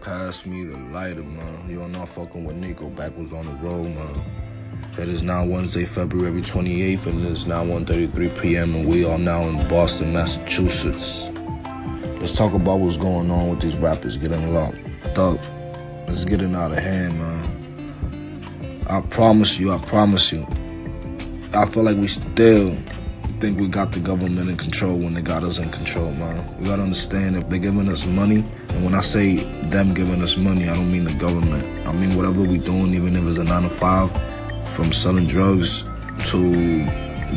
Pass me the lighter, man. You're not fucking with Nico. Backwards on the road, man. It is now Wednesday, February 28th, and it is now 1.33 p.m., and we are now in Boston, Massachusetts. Let's talk about what's going on with these rappers getting locked up. It's getting out of hand, man. I promise you, I promise you. I feel like we still think we got the government in control when they got us in control, man. We gotta understand if they're giving us money, and when I say them giving us money, I don't mean the government. I mean whatever we doing, even if it's a nine to five, from selling drugs to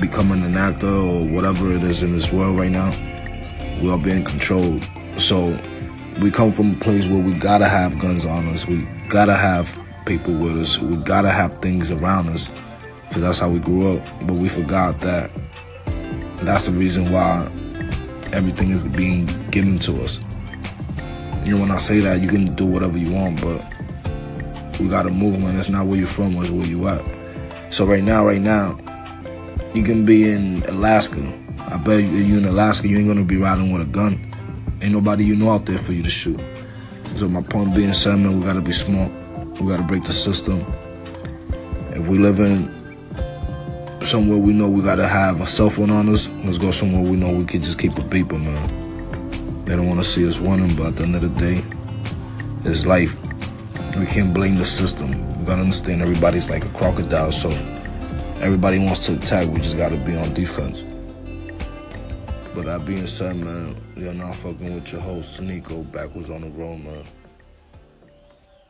becoming an actor or whatever it is in this world right now, we are being controlled. So we come from a place where we gotta have guns on us. We gotta have people with us. We gotta have things around us because that's how we grew up. But we forgot that that's the reason why everything is being given to us. You know, when I say that, you can do whatever you want, but we gotta move, man. It's not where you're from, it's where you at. So right now, right now, you can be in Alaska. I bet you in Alaska, you ain't gonna be riding with a gun. Ain't nobody you know out there for you to shoot. So my point being said, man, we gotta be smart. We gotta break the system. If we live in somewhere we know we gotta have a cell phone on us, let's go somewhere we know we can just keep a beeper, man. They don't wanna see us running, but at the end of the day, it's life. We can't blame the system. We gotta understand everybody's like a crocodile, so everybody wants to attack, we just gotta be on defense. But that being said, man, you're not fucking with your host, Nico, backwards on the road, man.